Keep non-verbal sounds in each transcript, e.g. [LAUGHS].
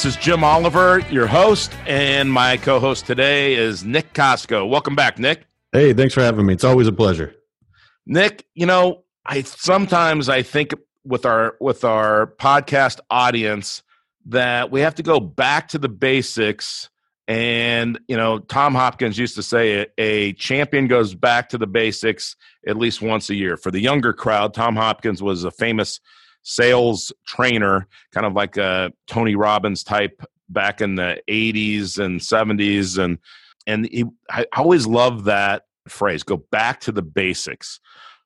This is Jim Oliver, your host, and my co host today is Nick Costco. Welcome back, Nick. Hey, thanks for having me. It's always a pleasure. Nick, you know, I sometimes I think with our with our podcast audience that we have to go back to the basics and you know tom hopkins used to say a champion goes back to the basics at least once a year for the younger crowd tom hopkins was a famous sales trainer, kind of like a Tony Robbins type back in the 80s and 70s. And, and he, I always love that phrase go back to the basics.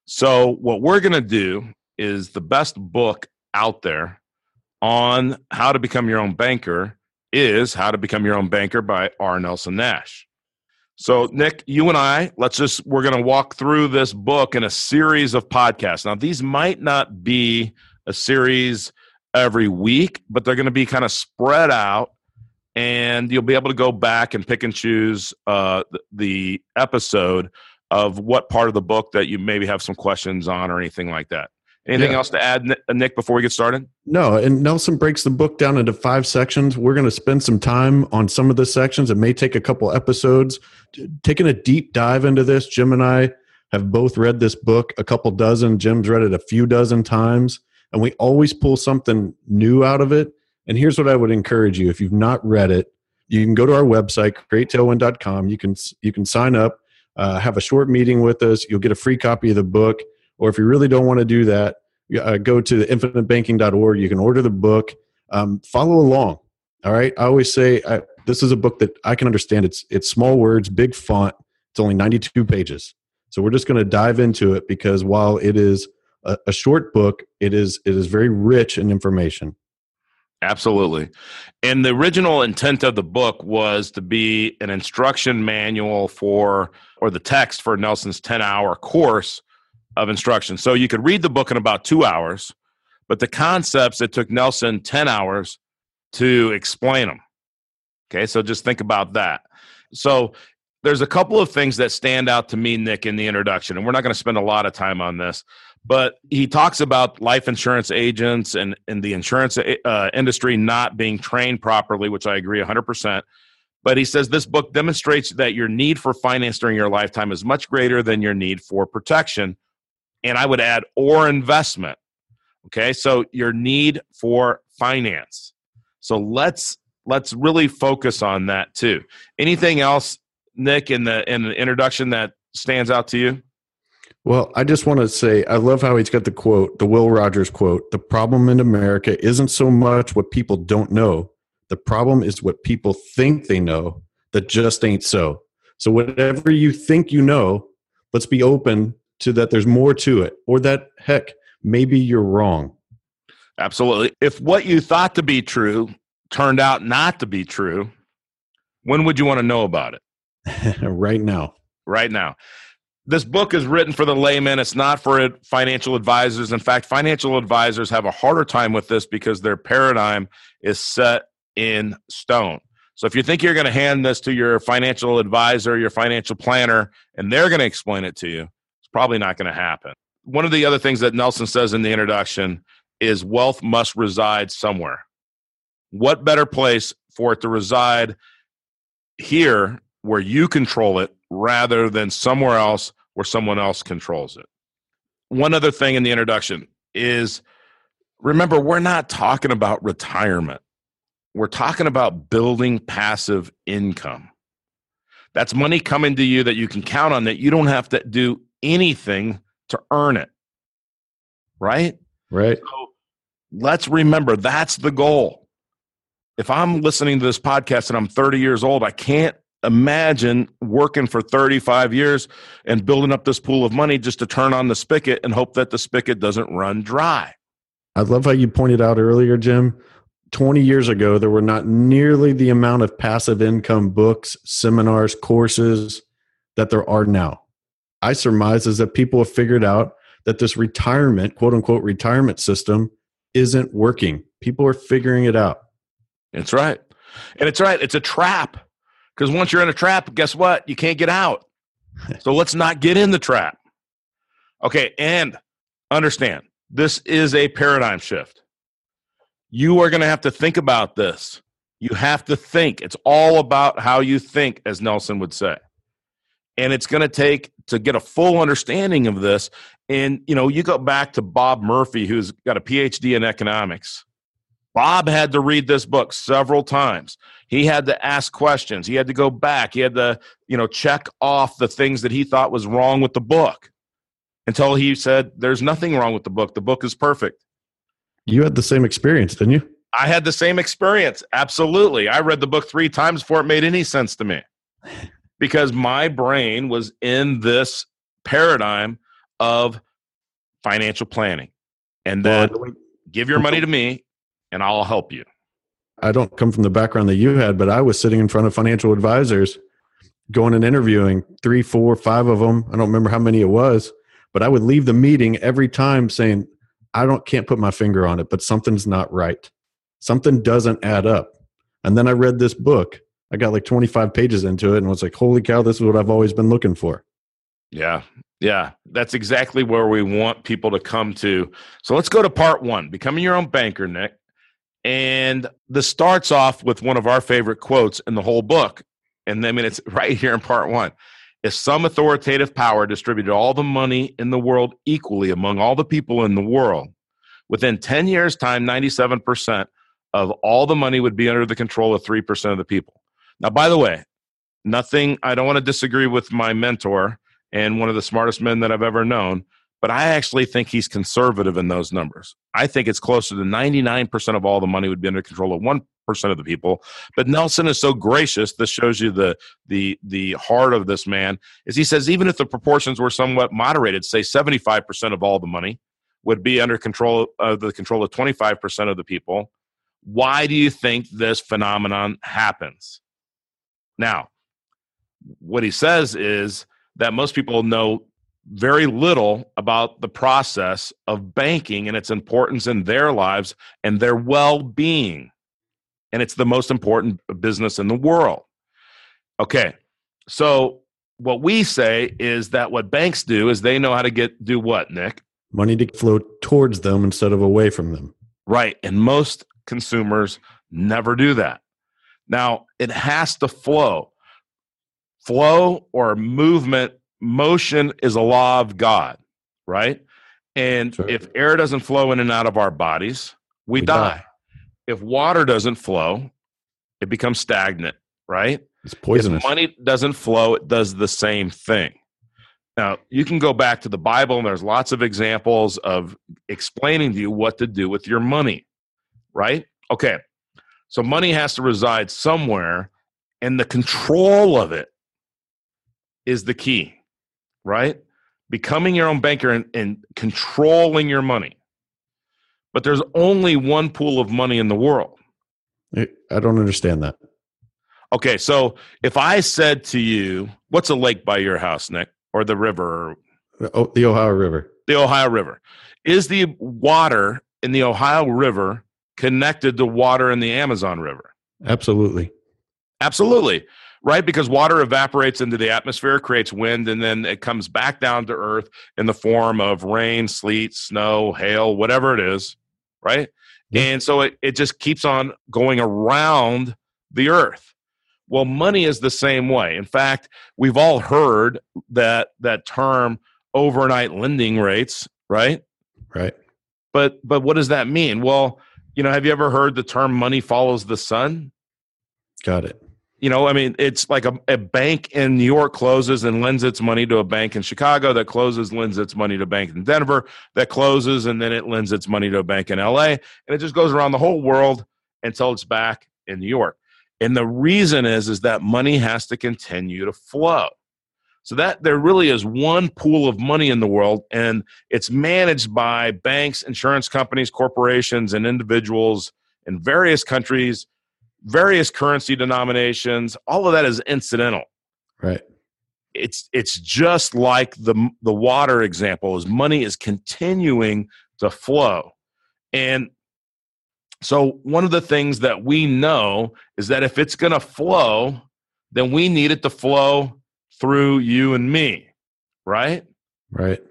So, what we're going to do is the best book out there on how to become your own banker is How to Become Your Own Banker by R. Nelson Nash. So, Nick, you and I, let's just, we're going to walk through this book in a series of podcasts. Now, these might not be a series every week, but they're going to be kind of spread out, and you'll be able to go back and pick and choose uh, the episode of what part of the book that you maybe have some questions on or anything like that. Anything yeah. else to add, Nick, before we get started? No, and Nelson breaks the book down into five sections. We're going to spend some time on some of the sections. It may take a couple episodes. Taking a deep dive into this, Jim and I have both read this book a couple dozen. Jim's read it a few dozen times and we always pull something new out of it. And here's what I would encourage you: if you've not read it, you can go to our website, createtailwind.com. You can you can sign up, uh, have a short meeting with us. You'll get a free copy of the book. Or if you really don't want to do that, uh, go to infinitebanking.org. You can order the book. Um, follow along. All right. I always say I, this is a book that I can understand. It's it's small words, big font. It's only 92 pages. So we're just going to dive into it because while it is a, a short book, it is it is very rich in information. Absolutely. And the original intent of the book was to be an instruction manual for, or the text for Nelson's 10 hour course of instruction. So you could read the book in about two hours, but the concepts, it took Nelson 10 hours to explain them. Okay, so just think about that. So there's a couple of things that stand out to me, Nick, in the introduction, and we're not going to spend a lot of time on this but he talks about life insurance agents and, and the insurance uh, industry not being trained properly, which I agree 100%. But he says this book demonstrates that your need for finance during your lifetime is much greater than your need for protection. And I would add, or investment. Okay, so your need for finance. So let's let's really focus on that too. Anything else, Nick, in the in the introduction that stands out to you? Well, I just want to say I love how he's got the quote, the Will Rogers quote. The problem in America isn't so much what people don't know. The problem is what people think they know that just ain't so. So whatever you think you know, let's be open to that there's more to it or that heck, maybe you're wrong. Absolutely. If what you thought to be true turned out not to be true, when would you want to know about it? [LAUGHS] right now. Right now this book is written for the layman. It's not for financial advisors. In fact, financial advisors have a harder time with this because their paradigm is set in stone. So if you think you're going to hand this to your financial advisor, your financial planner, and they're going to explain it to you, it's probably not going to happen. One of the other things that Nelson says in the introduction is wealth must reside somewhere. What better place for it to reside here where you control it rather than somewhere else where someone else controls it. One other thing in the introduction is remember, we're not talking about retirement, we're talking about building passive income. That's money coming to you that you can count on, that you don't have to do anything to earn it. Right? Right. So let's remember that's the goal. If I'm listening to this podcast and I'm 30 years old, I can't imagine working for 35 years and building up this pool of money just to turn on the spigot and hope that the spigot doesn't run dry. I love how you pointed out earlier, Jim. 20 years ago, there were not nearly the amount of passive income books, seminars, courses that there are now. I surmise is that people have figured out that this retirement, quote unquote, retirement system isn't working. People are figuring it out. It's right. And it's right. It's a trap. Because once you're in a trap, guess what? You can't get out. [LAUGHS] So let's not get in the trap. Okay. And understand this is a paradigm shift. You are going to have to think about this. You have to think. It's all about how you think, as Nelson would say. And it's going to take to get a full understanding of this. And, you know, you go back to Bob Murphy, who's got a PhD in economics. Bob had to read this book several times. He had to ask questions. He had to go back. He had to, you know, check off the things that he thought was wrong with the book until he said, There's nothing wrong with the book. The book is perfect. You had the same experience, didn't you? I had the same experience. Absolutely. I read the book three times before it made any sense to me [LAUGHS] because my brain was in this paradigm of financial planning. And then well, give your money [LAUGHS] to me and I'll help you. I don't come from the background that you had, but I was sitting in front of financial advisors going and interviewing three, four, five of them. I don't remember how many it was, but I would leave the meeting every time saying, I don't can't put my finger on it, but something's not right. Something doesn't add up. And then I read this book. I got like 25 pages into it and was like, holy cow, this is what I've always been looking for. Yeah. Yeah. That's exactly where we want people to come to. So let's go to part one becoming your own banker, Nick. And this starts off with one of our favorite quotes in the whole book. And I mean, it's [LAUGHS] right here in part one. If some authoritative power distributed all the money in the world equally among all the people in the world, within 10 years' time, 97% of all the money would be under the control of 3% of the people. Now, by the way, nothing, I don't want to disagree with my mentor and one of the smartest men that I've ever known, but I actually think he's conservative in those numbers. I think it's closer to 99% of all the money would be under control of 1% of the people. But Nelson is so gracious. This shows you the the the heart of this man. Is he says even if the proportions were somewhat moderated, say 75% of all the money would be under control of the control of 25% of the people. Why do you think this phenomenon happens? Now, what he says is that most people know very little about the process of banking and its importance in their lives and their well being. And it's the most important business in the world. Okay, so what we say is that what banks do is they know how to get do what, Nick? Money to flow towards them instead of away from them. Right. And most consumers never do that. Now, it has to flow. Flow or movement motion is a law of God, right? And sure. if air doesn't flow in and out of our bodies, we, we die. die. If water doesn't flow, it becomes stagnant, right? It's poisonous. If money doesn't flow, it does the same thing. Now, you can go back to the Bible, and there's lots of examples of explaining to you what to do with your money, right? Okay. So, money has to reside somewhere, and the control of it is the key right? Becoming your own banker and, and controlling your money. But there's only one pool of money in the world. I don't understand that. Okay, so if I said to you, what's a lake by your house, Nick, or the river? Oh, the Ohio River. The Ohio River. Is the water in the Ohio River connected to water in the Amazon River? Absolutely. Absolutely right? Because water evaporates into the atmosphere, creates wind, and then it comes back down to earth in the form of rain, sleet, snow, hail, whatever it is, right? And so it, it just keeps on going around the earth. Well, money is the same way. In fact, we've all heard that that term overnight lending rates, right? Right. But but what does that mean? Well, you know, have you ever heard the term money follows the sun? Got it. You know, I mean, it's like a, a bank in New York closes and lends its money to a bank in Chicago that closes, lends its money to a bank in Denver that closes, and then it lends its money to a bank in LA. And it just goes around the whole world until it's back in New York. And the reason is, is that money has to continue to flow. So that there really is one pool of money in the world, and it's managed by banks, insurance companies, corporations, and individuals in various countries, various currency denominations. All of that is incidental. Right. It's it's just like the the water example is money is continuing to flow. And so one of the things that we know is that if it's going to flow, then we need it to flow through you and me, right? Right.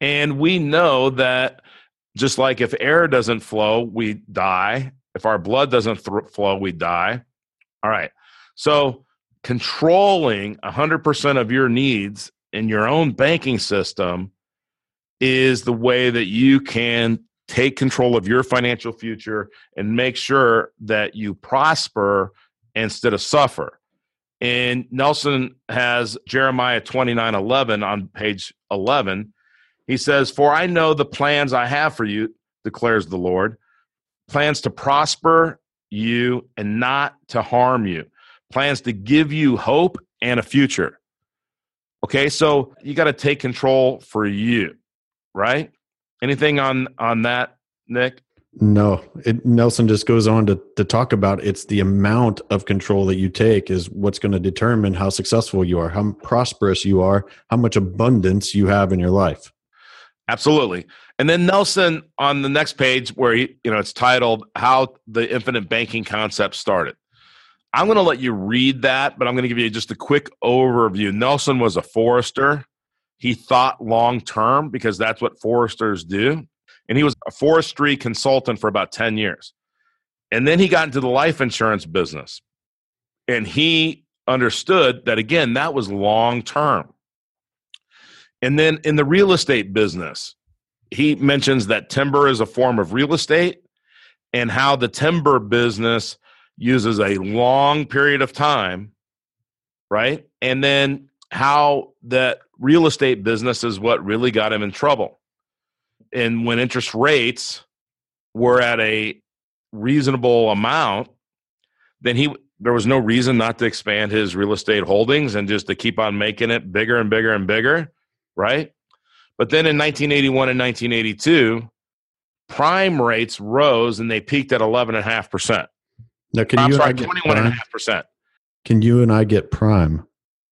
And we know that just like if air doesn't flow, we die. If our blood doesn't th- flow, we die. All right. So controlling 100% of your needs in your own banking system is the way that you can take control of your financial future and make sure that you prosper instead of suffer. And Nelson has Jeremiah 29 11 on page 11. He says, For I know the plans I have for you, declares the Lord plans to prosper you and not to harm you, plans to give you hope and a future. Okay, so you got to take control for you, right? Anything on on that, Nick? No, it, Nelson just goes on to, to talk about it's the amount of control that you take is what's going to determine how successful you are, how prosperous you are, how much abundance you have in your life. Absolutely. And then Nelson on the next page where he, you know, it's titled How the Infinite Banking Concept Started. I'm going to let you read that, but I'm going to give you just a quick overview. Nelson was a forester. He thought long term because that's what foresters do. And he was a forestry consultant for about 10 years. And then he got into the life insurance business. And he understood that, again, that was long term. And then in the real estate business, he mentions that timber is a form of real estate and how the timber business uses a long period of time, right? And then how that real estate business is what really got him in trouble. And when interest rates were at a reasonable amount, then he there was no reason not to expand his real estate holdings and just to keep on making it bigger and bigger and bigger right? But then in 1981 and 1982, prime rates rose and they peaked at 11.5%. Now, can I'm you sorry, and I get 21.5%. prime? Can you and I get prime?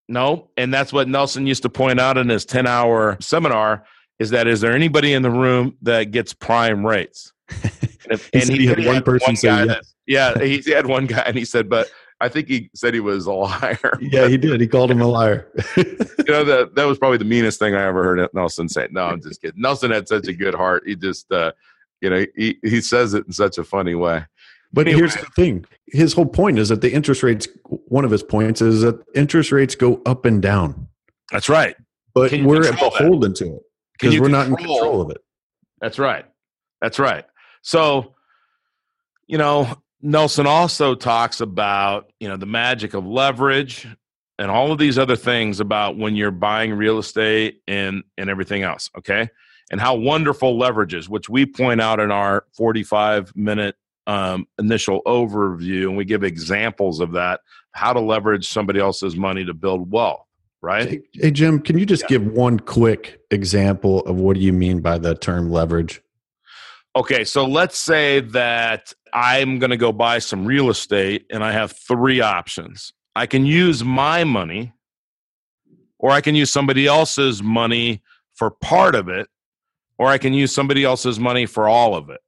No, and that's what Nelson used to point out in his 10 hour seminar is that is there anybody in the room that gets prime rates? [LAUGHS] And, if, and he, he, had, one person say yes. That, yeah, he, he had one guy and he said, but I think he said he was a liar. [LAUGHS] Yeah, he did. He called him a liar. [LAUGHS] you know [LAUGHS] that that was probably the meanest thing I ever heard Nelson say. No, I'm just kidding. Nelson had such a good heart. He just, uh, you know, he he says it in such a funny way. But anyway. here's the thing: his whole point is that the interest rates. One of his points is that interest rates go up and down. That's right. But we're beholden that? to it because we're not in control of it. That's right. That's right. So, you know, Nelson also talks about, you know, the magic of leverage and all of these other things about when you're buying real estate and and everything else, okay? And how wonderful leverage is, which we point out in our 45 minute um, initial overview, and we give examples of that, how to leverage somebody else's money to build wealth, right? Hey, hey Jim, can you just yeah. give one quick example of what do you mean by the term leverage? Okay, so let's say that I'm going to go buy some real estate and I have three options. I can use my money, or I can use somebody else's money for part of it, or I can use somebody else's money for all of it.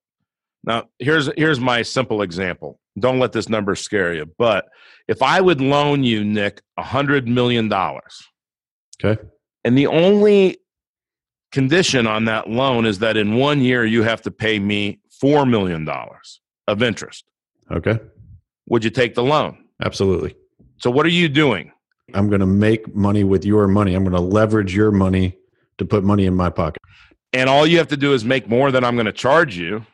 Now, here's here's my simple example. Don't let this number scare you, but if I would loan you, Nick, a hundred million dollars, okay, and the only condition on that loan is that in one year you have to pay me $4 million of interest. Okay. Would you take the loan? Absolutely. So, what are you doing? I'm going to make money with your money. I'm going to leverage your money to put money in my pocket. And all you have to do is make more than I'm going to charge you.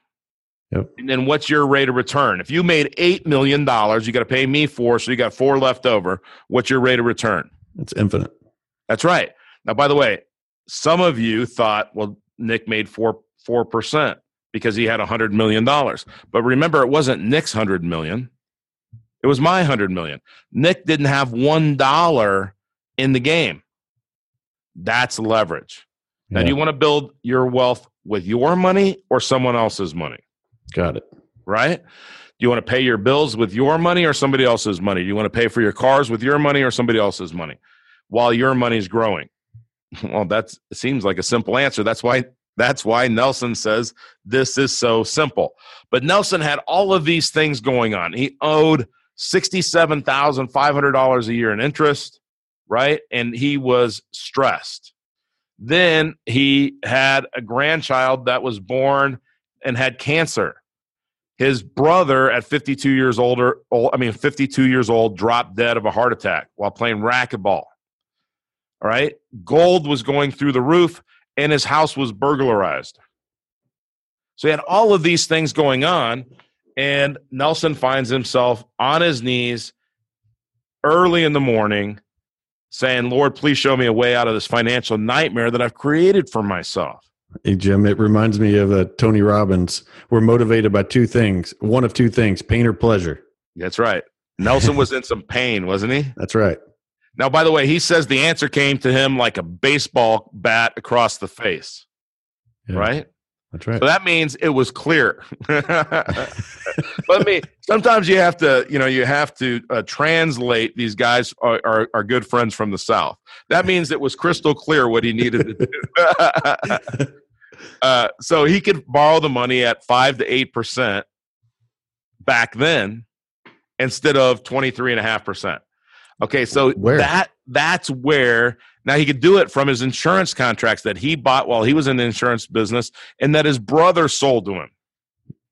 Yep. And then what's your rate of return? If you made $8 million, you got to pay me four, so you got four left over. What's your rate of return? It's infinite. That's right. Now, by the way, some of you thought, well, Nick made four four percent because he had a hundred million dollars. But remember, it wasn't Nick's hundred million; it was my hundred million. Nick didn't have one dollar in the game. That's leverage. Yeah. Now, do you want to build your wealth with your money or someone else's money? Got it. right? Do you want to pay your bills with your money or somebody else's money? Do you want to pay for your cars with your money or somebody else's money while your money's growing? [LAUGHS] Well, that seems like a simple answer. That's why that's why Nelson says this is so simple. But Nelson had all of these things going on. He owed $67,500 a year in interest, right? And he was stressed. Then he had a grandchild that was born and had cancer. His brother at 52 years older, I mean 52 years old, dropped dead of a heart attack while playing racquetball. All right? Gold was going through the roof and his house was burglarized. So he had all of these things going on, and Nelson finds himself on his knees early in the morning saying, Lord, please show me a way out of this financial nightmare that I've created for myself. Hey, Jim, it reminds me of uh, Tony Robbins. We're motivated by two things one of two things pain or pleasure. That's right. Nelson was in some pain, wasn't he? That's right. Now, by the way, he says the answer came to him like a baseball bat across the face. Yeah, right? That's right. So that means it was clear. but I mean, sometimes you have to, you know, you have to uh, translate. These guys are, are, are good friends from the South. That means it was crystal clear what he needed to do. [LAUGHS] uh, so he could borrow the money at five to eight percent back then instead of twenty three and a half percent. Okay, so where? that that's where now he could do it from his insurance contracts that he bought while he was in the insurance business and that his brother sold to him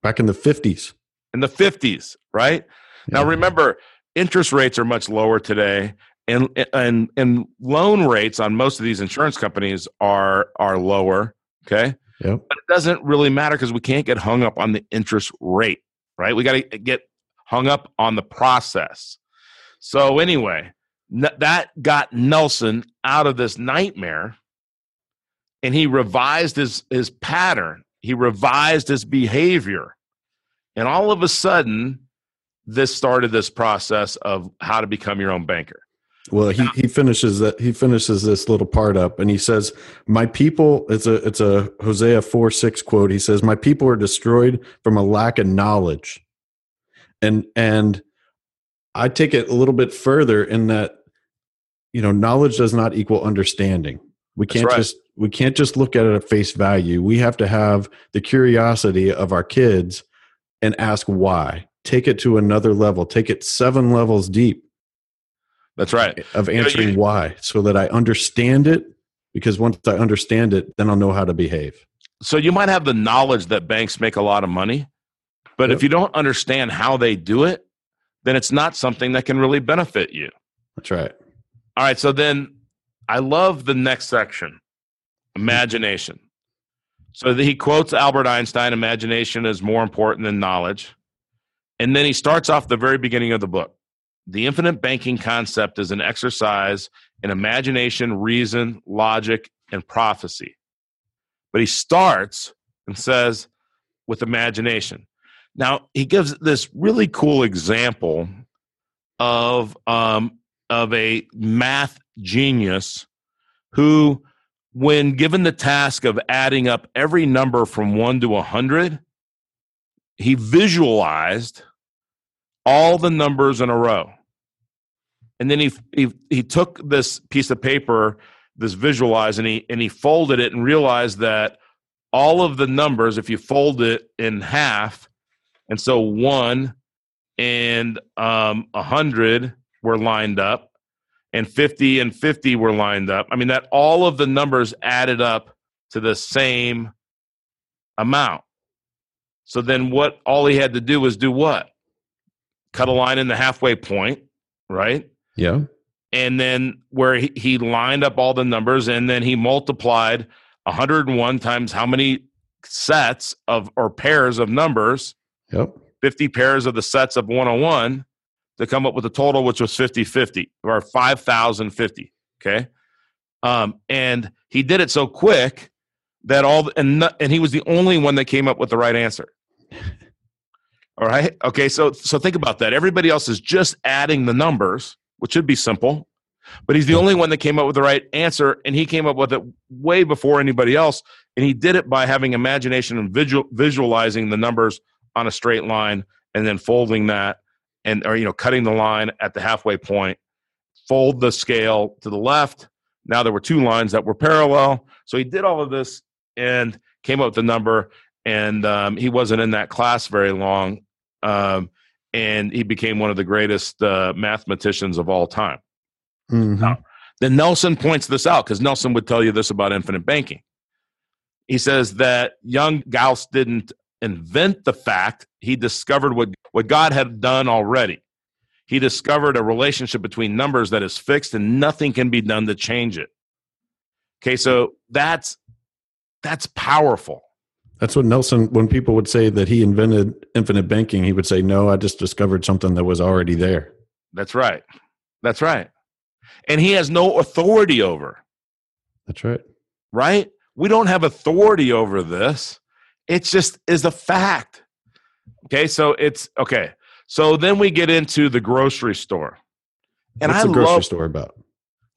back in the 50s. In the 50s, right? Yeah. Now remember, interest rates are much lower today and and and loan rates on most of these insurance companies are are lower, okay? Yep. But it doesn't really matter cuz we can't get hung up on the interest rate, right? We got to get hung up on the process. So anyway, that got Nelson out of this nightmare, and he revised his his pattern. He revised his behavior, and all of a sudden, this started this process of how to become your own banker. Well, he, he finishes that he finishes this little part up and he says, My people it's a it's a Hosea 4 6 quote. He says, My people are destroyed from a lack of knowledge. And and I take it a little bit further in that you know knowledge does not equal understanding. We can't right. just we can't just look at it at face value. We have to have the curiosity of our kids and ask why. Take it to another level. Take it seven levels deep. That's right. Of answering you know, you, why so that I understand it because once I understand it, then I'll know how to behave. So you might have the knowledge that banks make a lot of money, but yep. if you don't understand how they do it, then it's not something that can really benefit you. That's right. All right. So then I love the next section imagination. So he quotes Albert Einstein imagination is more important than knowledge. And then he starts off the very beginning of the book. The infinite banking concept is an exercise in imagination, reason, logic, and prophecy. But he starts and says, with imagination. Now he gives this really cool example of um, of a math genius who, when given the task of adding up every number from one to a hundred, he visualized all the numbers in a row, and then he he he took this piece of paper, this visualize, and he and he folded it and realized that all of the numbers, if you fold it in half, and so one and um, 100 were lined up, and 50 and 50 were lined up. I mean, that all of the numbers added up to the same amount. So then what all he had to do was do what? Cut a line in the halfway point, right? Yeah. And then where he, he lined up all the numbers and then he multiplied 101 times how many sets of or pairs of numbers Yep. 50 pairs of the sets of 101 to come up with a total, which was 50 50 or 5,050. Okay. Um, and he did it so quick that all, and, and he was the only one that came up with the right answer. [LAUGHS] all right. Okay. So, so think about that. Everybody else is just adding the numbers, which should be simple, but he's the only one that came up with the right answer. And he came up with it way before anybody else. And he did it by having imagination and visual, visualizing the numbers on a straight line and then folding that and or you know cutting the line at the halfway point fold the scale to the left now there were two lines that were parallel so he did all of this and came up with the number and um, he wasn't in that class very long um, and he became one of the greatest uh, mathematicians of all time Mhm. Now, then Nelson points this out because Nelson would tell you this about infinite banking. He says that young Gauss didn't invent the fact, he discovered what, what God had done already. He discovered a relationship between numbers that is fixed and nothing can be done to change it. Okay, so that's that's powerful. That's what Nelson, when people would say that he invented infinite banking, he would say, No, I just discovered something that was already there. That's right. That's right. And he has no authority over. That's right. right? We don't have authority over this. It just is a fact. Okay, so it's okay. So then we get into the grocery store. And What's I the grocery love store about?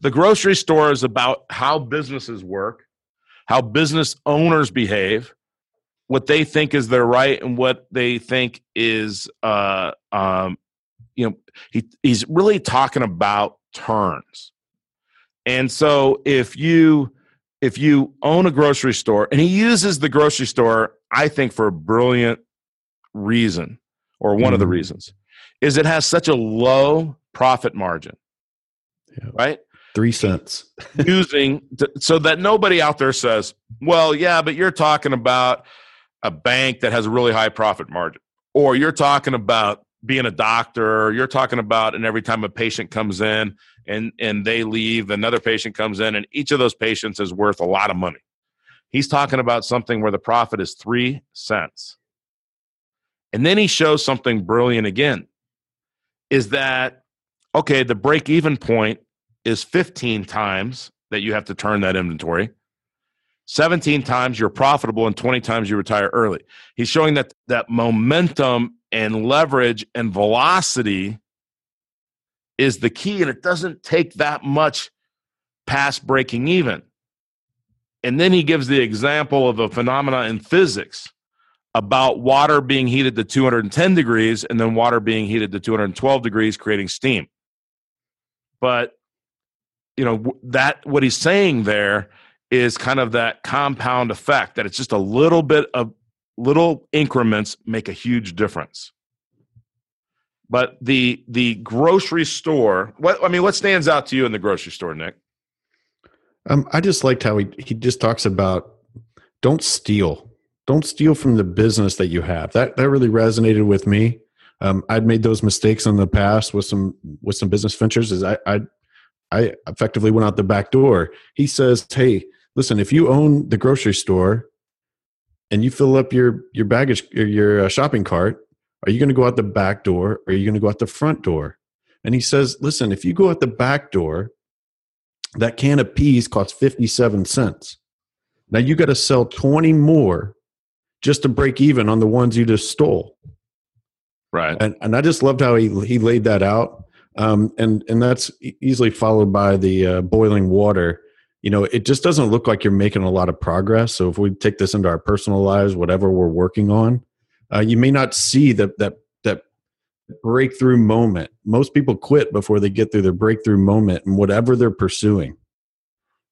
the grocery store is about how businesses work, how business owners behave, what they think is their right and what they think is uh um you know he he's really talking about turns. And so if you if you own a grocery store and he uses the grocery store I think for a brilliant reason or one of the Mhm. reasons is it has such a low profit margin. Yeah. Right? Three cents. [LAUGHS] using to, so that nobody out there says, "Well, yeah, but you're talking about a bank that has a really high profit margin, or you're talking about being a doctor, or you're talking about and every time a patient comes in and and they leave, another patient comes in, and each of those patients is worth a lot of money." He's talking about something where the profit is three cents, and then he shows something brilliant again. Is that okay? The break even point is 15 times that you have to turn that inventory. 17 times you're profitable and 20 times you retire early. He's showing that that momentum and leverage and velocity is the key and it doesn't take that much past breaking even. And then he gives the example of a phenomena in physics about water being heated to 210 degrees and then water being heated to 212 degrees creating steam. But you know that what he's saying there is kind of that compound effect that it's just a little bit of little increments make a huge difference but the the grocery store what i mean what stands out to you in the grocery store nick Um, I just liked how he, he just talks about don't steal. Don't steal from the business that you have. That that really resonated with me. Um, I'd made those mistakes in the past with some with some business ventures. Is I, I I effectively went out the back door. He says, "Hey, listen, if you own the grocery store and you fill up your your baggage your, your uh, shopping cart, are you going to go out the back door or are you going to go out the front door?" And he says, "Listen, if you go out the back door, that can of peas costs 57 cents. Now you got to sell 20 more just to break even on the ones you just stole." right and, and I just loved how he he laid that out. Um, and and that's easily followed by the uh, boiling water. You know, it just doesn't look like you're making a lot of progress. So if we take this into our personal lives, whatever we're working on, uh, you may not see that that breakthrough moment. Most people quit before they get through their breakthrough moment and whatever they're pursuing.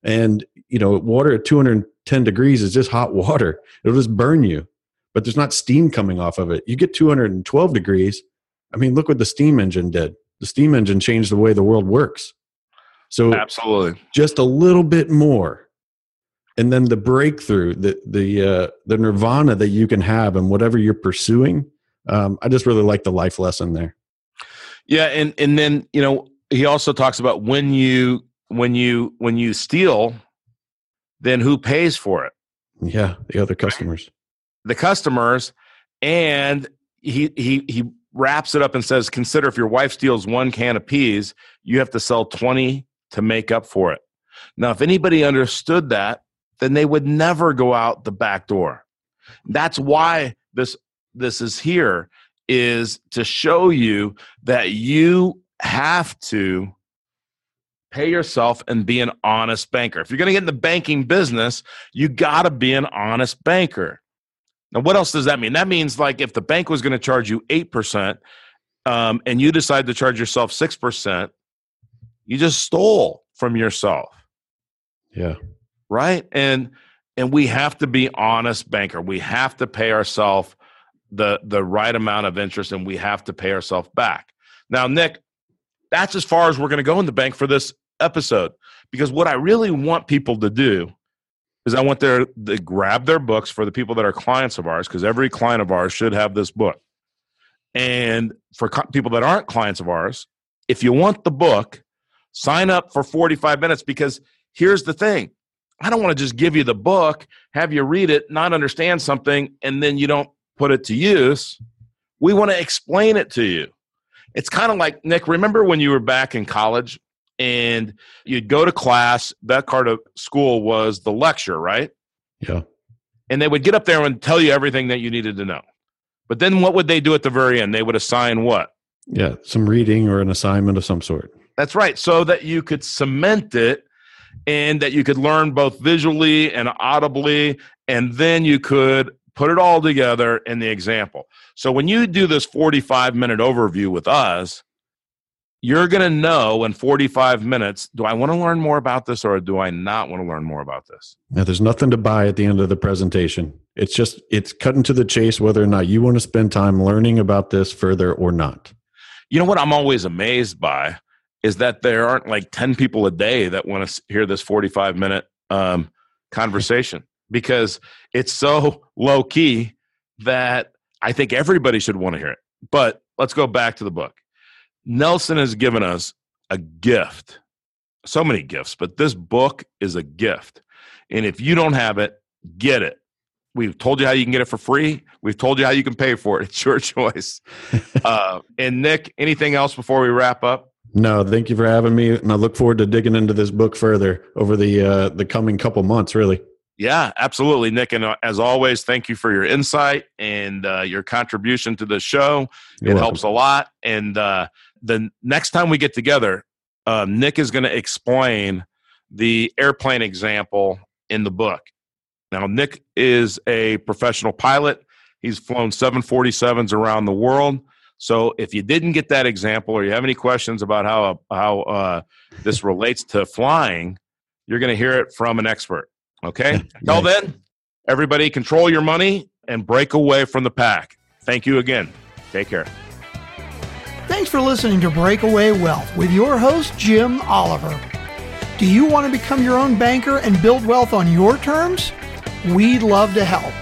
And you know, water at 210 degrees is just hot water. It'll just burn you but there's not steam coming off of it. You get 212 degrees. I mean, look what the steam engine did. The steam engine changed the way the world works. So absolutely just a little bit more, and then the breakthrough, the the uh, the nirvana that you can have and whatever you're pursuing. Um, I just really like the life lesson there. yeah and and then you know he also talks about when you when you when you steal then who pays for it Yeah, the other customers. the customers and he he he wraps it up and says consider if your wife steals one can of peas you have to sell 20 to make up for it now if anybody understood that then they would never go out the back door that's why this this is here is to show you that you have to pay yourself and be an honest banker if you're going to get in the banking business you got to be an honest banker Now, what else does that mean? That means like if the bank was going to charge you 8% um, and you decide to charge yourself 6%, you just stole from yourself. Yeah. Right? And and we have to be honest banker. We have to pay ourselves the the right amount of interest and we have to pay ourselves back. Now, Nick, that's as far as we're going to go in the bank for this episode because what I really want people to do is I want their to grab their books for the people that are clients of ours because every client of ours should have this book. And for co- people that aren't clients of ours, if you want the book, sign up for 45 minutes because here's the thing. I don't want to just give you the book, have you read it, not understand something, and then you don't put it to use. We want to explain it to you. It's kind of like, Nick, remember when you were back in college and you'd go to class. That part of school was the lecture, right? Yeah. And they would get up there and tell you everything that you needed to know. But then what would they do at the very end? They would assign what? Yeah. Some reading or an assignment of some sort. That's right. So that you could cement it and that you could learn both visually and audibly. And then you could put it all together in the example. So when you do this 45 minute overview with us, you're going to know in 45 minutes do I want to learn more about this or do I not want to learn more about this? Now, there's nothing to buy at the end of the presentation. It's just, it's cutting to the chase whether or not you want to spend time learning about this further or not. You know what I'm always amazed by is that there aren't like 10 people a day that want to hear this 45 minute um, conversation because it's so [LAUGHS] low key that I think everybody should want to hear it. But let's go back to the book. Nelson has given us a gift. So many gifts, but this book is a gift. And if you don't have it, get it. We've told you how you can get it for free. We've told you how you can pay for it. [LAUGHS] It's your choice. [LAUGHS] uh, and Nick, anything else before we wrap up? No, thank you for having me, and I look forward to digging into this book further over the uh, the coming couple months. Really. Yeah, absolutely, Nick. And uh, as always, thank you for your insight and uh, your contribution to the show. You're it welcome. helps a lot. And uh, the next time we get together, uh, Nick is going to explain the airplane example in the book. Now, Nick is a professional pilot. He's flown 747s around the world. So, if you didn't get that example, or you have any questions about how how uh, this relates to flying, you're going to hear it from an expert. Okay. Until [LAUGHS] Nice. then, everybody control your money and break away from the pack. Thank you again. Take care. Thanks for listening to Breakaway Wealth with your host, Jim Oliver. Do you want to become your own banker and build wealth on your terms? We'd love to help.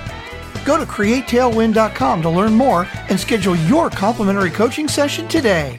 Go to createtailwind.com to learn more and schedule your complimentary coaching session today.